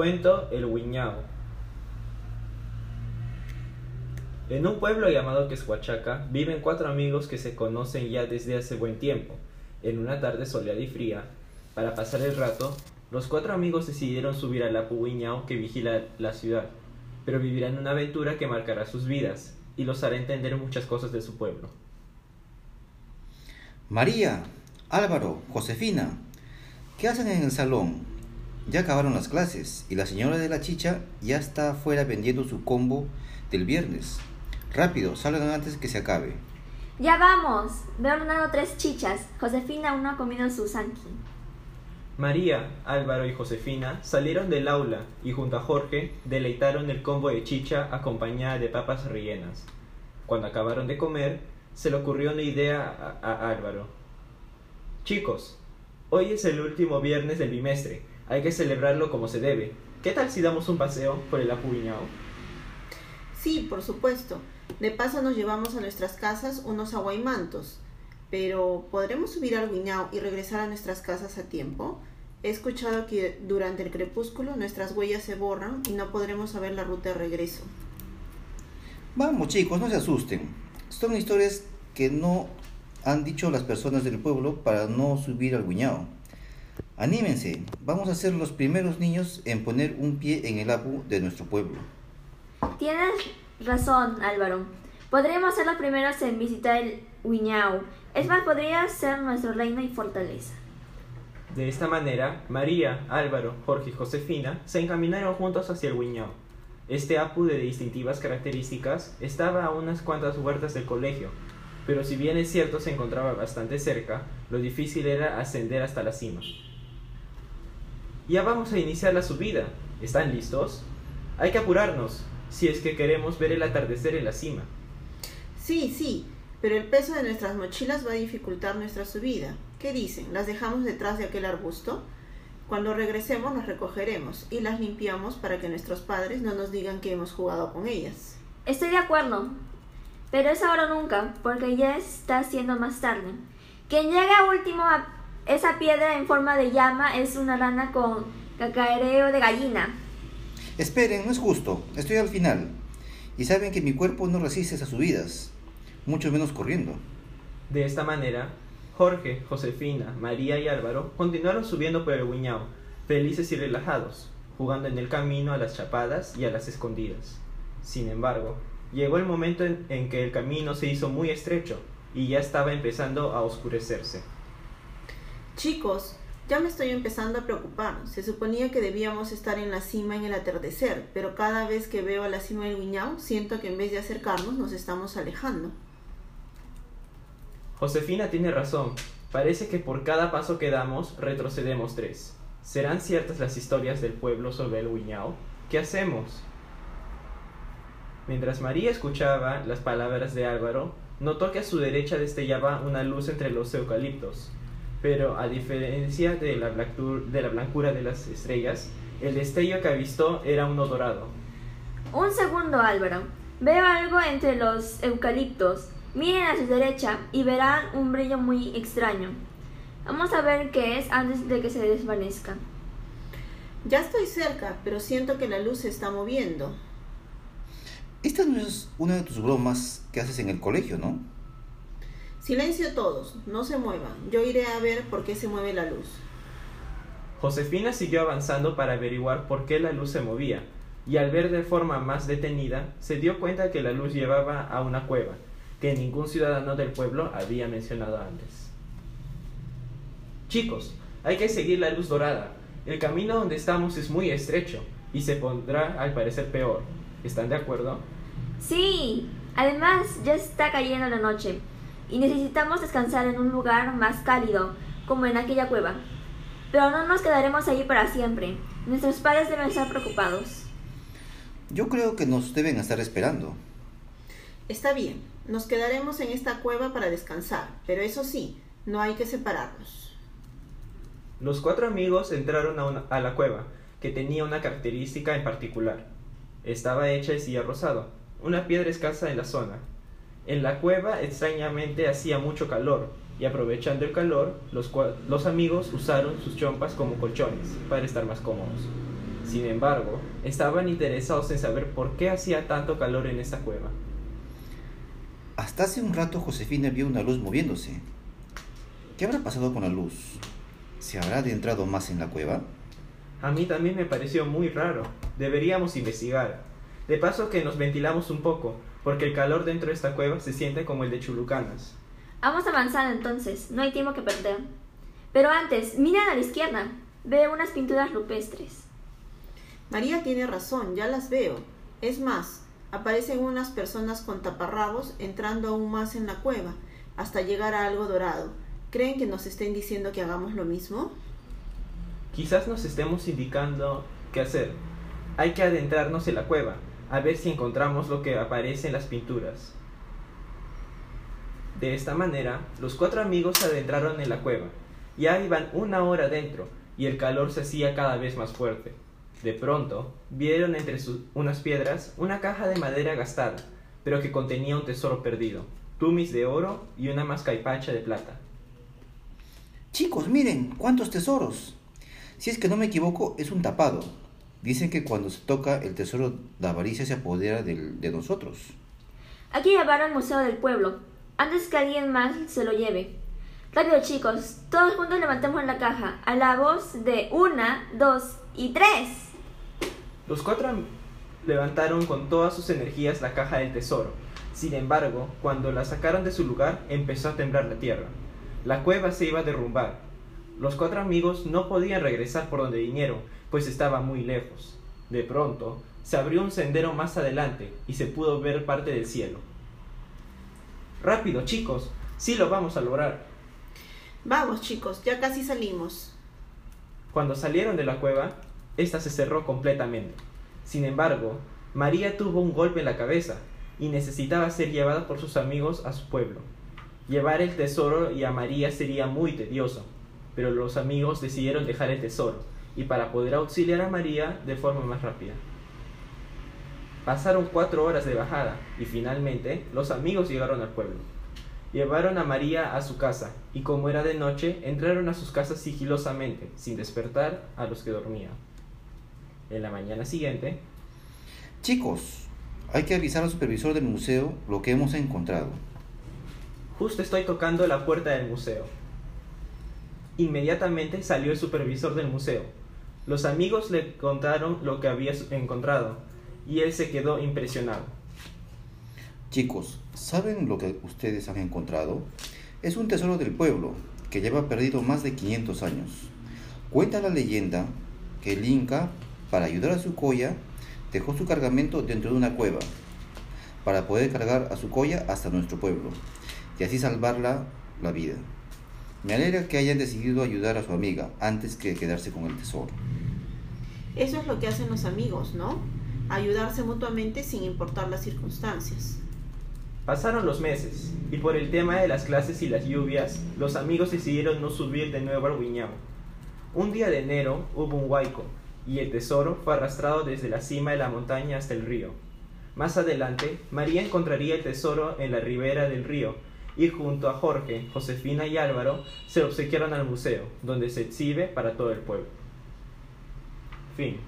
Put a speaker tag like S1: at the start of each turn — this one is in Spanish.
S1: Cuento El Huiñao. En un pueblo llamado Queshuachaca viven cuatro amigos que se conocen ya desde hace buen tiempo. En una tarde soleada y fría, para pasar el rato, los cuatro amigos decidieron subir al Apu Huiñao que vigila la ciudad, pero vivirán una aventura que marcará sus vidas y los hará entender muchas cosas de su pueblo.
S2: María, Álvaro, Josefina, ¿qué hacen en el salón? Ya acabaron las clases y la señora de la chicha ya está afuera vendiendo su combo del viernes. Rápido, salgan antes que se acabe.
S3: Ya vamos. Veo ordenado tres chichas. Josefina aún no ha comido su sanki.
S1: María, Álvaro y Josefina salieron del aula y junto a Jorge deleitaron el combo de chicha acompañada de papas rellenas. Cuando acabaron de comer, se le ocurrió una idea a, a Álvaro. Chicos, hoy es el último viernes del bimestre. Hay que celebrarlo como se debe. ¿Qué tal si damos un paseo por el Apuñao?
S4: Sí, por supuesto. De paso nos llevamos a nuestras casas unos aguaymantos. Pero, ¿podremos subir al Guiñao y regresar a nuestras casas a tiempo? He escuchado que durante el crepúsculo nuestras huellas se borran y no podremos saber la ruta de regreso.
S2: Vamos chicos, no se asusten. Son historias que no han dicho las personas del pueblo para no subir al guiñao. Anímense, vamos a ser los primeros niños en poner un pie en el apu de nuestro pueblo.
S3: Tienes razón, Álvaro. Podríamos ser los primeros en visitar el Huiñao. Es más, podría ser nuestro reino y fortaleza.
S1: De esta manera, María, Álvaro, Jorge y Josefina se encaminaron juntos hacia el Huiñao. Este apu de distintivas características estaba a unas cuantas huertas del colegio, pero si bien es cierto se encontraba bastante cerca, lo difícil era ascender hasta la cima. Ya vamos a iniciar la subida. ¿Están listos? Hay que apurarnos, si es que queremos ver el atardecer en la cima.
S4: Sí, sí, pero el peso de nuestras mochilas va a dificultar nuestra subida. ¿Qué dicen? ¿Las dejamos detrás de aquel arbusto? Cuando regresemos las recogeremos y las limpiamos para que nuestros padres no nos digan que hemos jugado con ellas.
S3: Estoy de acuerdo, pero es ahora o nunca, porque ya está siendo más tarde. Quien llega último a esa piedra en forma de llama es una rana con cacaereo de gallina.
S2: Esperen, no es justo, estoy al final. Y saben que mi cuerpo no resiste esas subidas, mucho menos corriendo.
S1: De esta manera, Jorge, Josefina, María y Álvaro continuaron subiendo por el Guiñao, felices y relajados, jugando en el camino a las chapadas y a las escondidas. Sin embargo, llegó el momento en, en que el camino se hizo muy estrecho y ya estaba empezando a oscurecerse.
S4: Chicos, ya me estoy empezando a preocupar. Se suponía que debíamos estar en la cima en el atardecer, pero cada vez que veo a la cima del Guiñao, siento que en vez de acercarnos nos estamos alejando.
S1: Josefina tiene razón. Parece que por cada paso que damos retrocedemos tres. ¿Serán ciertas las historias del pueblo sobre el Huiñao? ¿Qué hacemos? Mientras María escuchaba las palabras de Álvaro, notó que a su derecha destellaba una luz entre los eucaliptos. Pero a diferencia de la, de la blancura de las estrellas, el destello que avistó era uno dorado.
S3: Un segundo, Álvaro. Veo algo entre los eucaliptos. Miren a su derecha y verán un brillo muy extraño. Vamos a ver qué es antes de que se desvanezca.
S4: Ya estoy cerca, pero siento que la luz se está moviendo.
S2: Esta no es una de tus bromas que haces en el colegio, ¿no?
S4: Silencio todos, no se muevan. Yo iré a ver por qué se mueve la luz.
S1: Josefina siguió avanzando para averiguar por qué la luz se movía, y al ver de forma más detenida, se dio cuenta que la luz llevaba a una cueva, que ningún ciudadano del pueblo había mencionado antes. Chicos, hay que seguir la luz dorada. El camino donde estamos es muy estrecho y se pondrá al parecer peor. ¿Están de acuerdo?
S3: Sí. Además, ya está cayendo la noche y necesitamos descansar en un lugar más cálido, como en aquella cueva. Pero no nos quedaremos allí para siempre. Nuestros padres deben estar preocupados.
S2: Yo creo que nos deben estar esperando.
S4: Está bien, nos quedaremos en esta cueva para descansar, pero eso sí, no hay que separarnos.
S1: Los cuatro amigos entraron a, una, a la cueva, que tenía una característica en particular. Estaba hecha de silla rosado, una piedra escasa en la zona. En la cueva extrañamente hacía mucho calor, y aprovechando el calor, los, los amigos usaron sus chompas como colchones para estar más cómodos. Sin embargo, estaban interesados en saber por qué hacía tanto calor en esta cueva.
S2: Hasta hace un rato Josefina vio una luz moviéndose. ¿Qué habrá pasado con la luz? ¿Se habrá adentrado más en la cueva?
S1: A mí también me pareció muy raro. Deberíamos investigar. De paso que nos ventilamos un poco, porque el calor dentro de esta cueva se siente como el de Chulucanas.
S3: Vamos avanzando entonces, no hay tiempo que perder. Pero antes, miren a la izquierda. Veo unas pinturas rupestres.
S4: María tiene razón, ya las veo. Es más, aparecen unas personas con taparrabos entrando aún más en la cueva, hasta llegar a algo dorado. ¿Creen que nos estén diciendo que hagamos lo mismo?
S1: Quizás nos estemos indicando qué hacer. Hay que adentrarnos en la cueva, a ver si encontramos lo que aparece en las pinturas. De esta manera, los cuatro amigos se adentraron en la cueva. Ya iban una hora dentro, y el calor se hacía cada vez más fuerte. De pronto, vieron entre unas piedras una caja de madera gastada, pero que contenía un tesoro perdido, tumis de oro y una mascaipacha de plata.
S2: Chicos, miren, cuántos tesoros. Si es que no me equivoco, es un tapado. Dicen que cuando se toca el tesoro, la avaricia se apodera de nosotros.
S3: Aquí llevaron al Museo del Pueblo, antes que alguien más se lo lleve. Rápido chicos, todos juntos levantemos la caja, a la voz de una, dos y tres.
S1: Los cuatro levantaron con todas sus energías la caja del tesoro. Sin embargo, cuando la sacaron de su lugar, empezó a temblar la tierra. La cueva se iba a derrumbar. Los cuatro amigos no podían regresar por donde vinieron, pues estaba muy lejos. De pronto, se abrió un sendero más adelante y se pudo ver parte del cielo. Rápido, chicos, sí lo vamos a lograr.
S4: Vamos, chicos, ya casi salimos.
S1: Cuando salieron de la cueva, esta se cerró completamente. Sin embargo, María tuvo un golpe en la cabeza y necesitaba ser llevada por sus amigos a su pueblo. Llevar el tesoro y a María sería muy tedioso, pero los amigos decidieron dejar el tesoro y para poder auxiliar a María de forma más rápida. Pasaron cuatro horas de bajada y finalmente los amigos llegaron al pueblo. Llevaron a María a su casa y como era de noche entraron a sus casas sigilosamente, sin despertar a los que dormían en la mañana siguiente.
S2: Chicos, hay que avisar al supervisor del museo lo que hemos encontrado.
S1: Justo estoy tocando la puerta del museo. Inmediatamente salió el supervisor del museo. Los amigos le contaron lo que había encontrado y él se quedó impresionado.
S2: Chicos, ¿saben lo que ustedes han encontrado? Es un tesoro del pueblo que lleva perdido más de 500 años. Cuenta la leyenda que el Inca para ayudar a su colla, dejó su cargamento dentro de una cueva, para poder cargar a su colla hasta nuestro pueblo, y así salvarla la vida. Me alegra que hayan decidido ayudar a su amiga antes que quedarse con el tesoro.
S4: Eso es lo que hacen los amigos, ¿no? Ayudarse mutuamente sin importar las circunstancias.
S1: Pasaron los meses, y por el tema de las clases y las lluvias, los amigos decidieron no subir de nuevo al Guiñao. Un día de enero hubo un huaico, y el tesoro fue arrastrado desde la cima de la montaña hasta el río. Más adelante, María encontraría el tesoro en la ribera del río, y junto a Jorge, Josefina y Álvaro se obsequiaron al museo, donde se exhibe para todo el pueblo. Fin.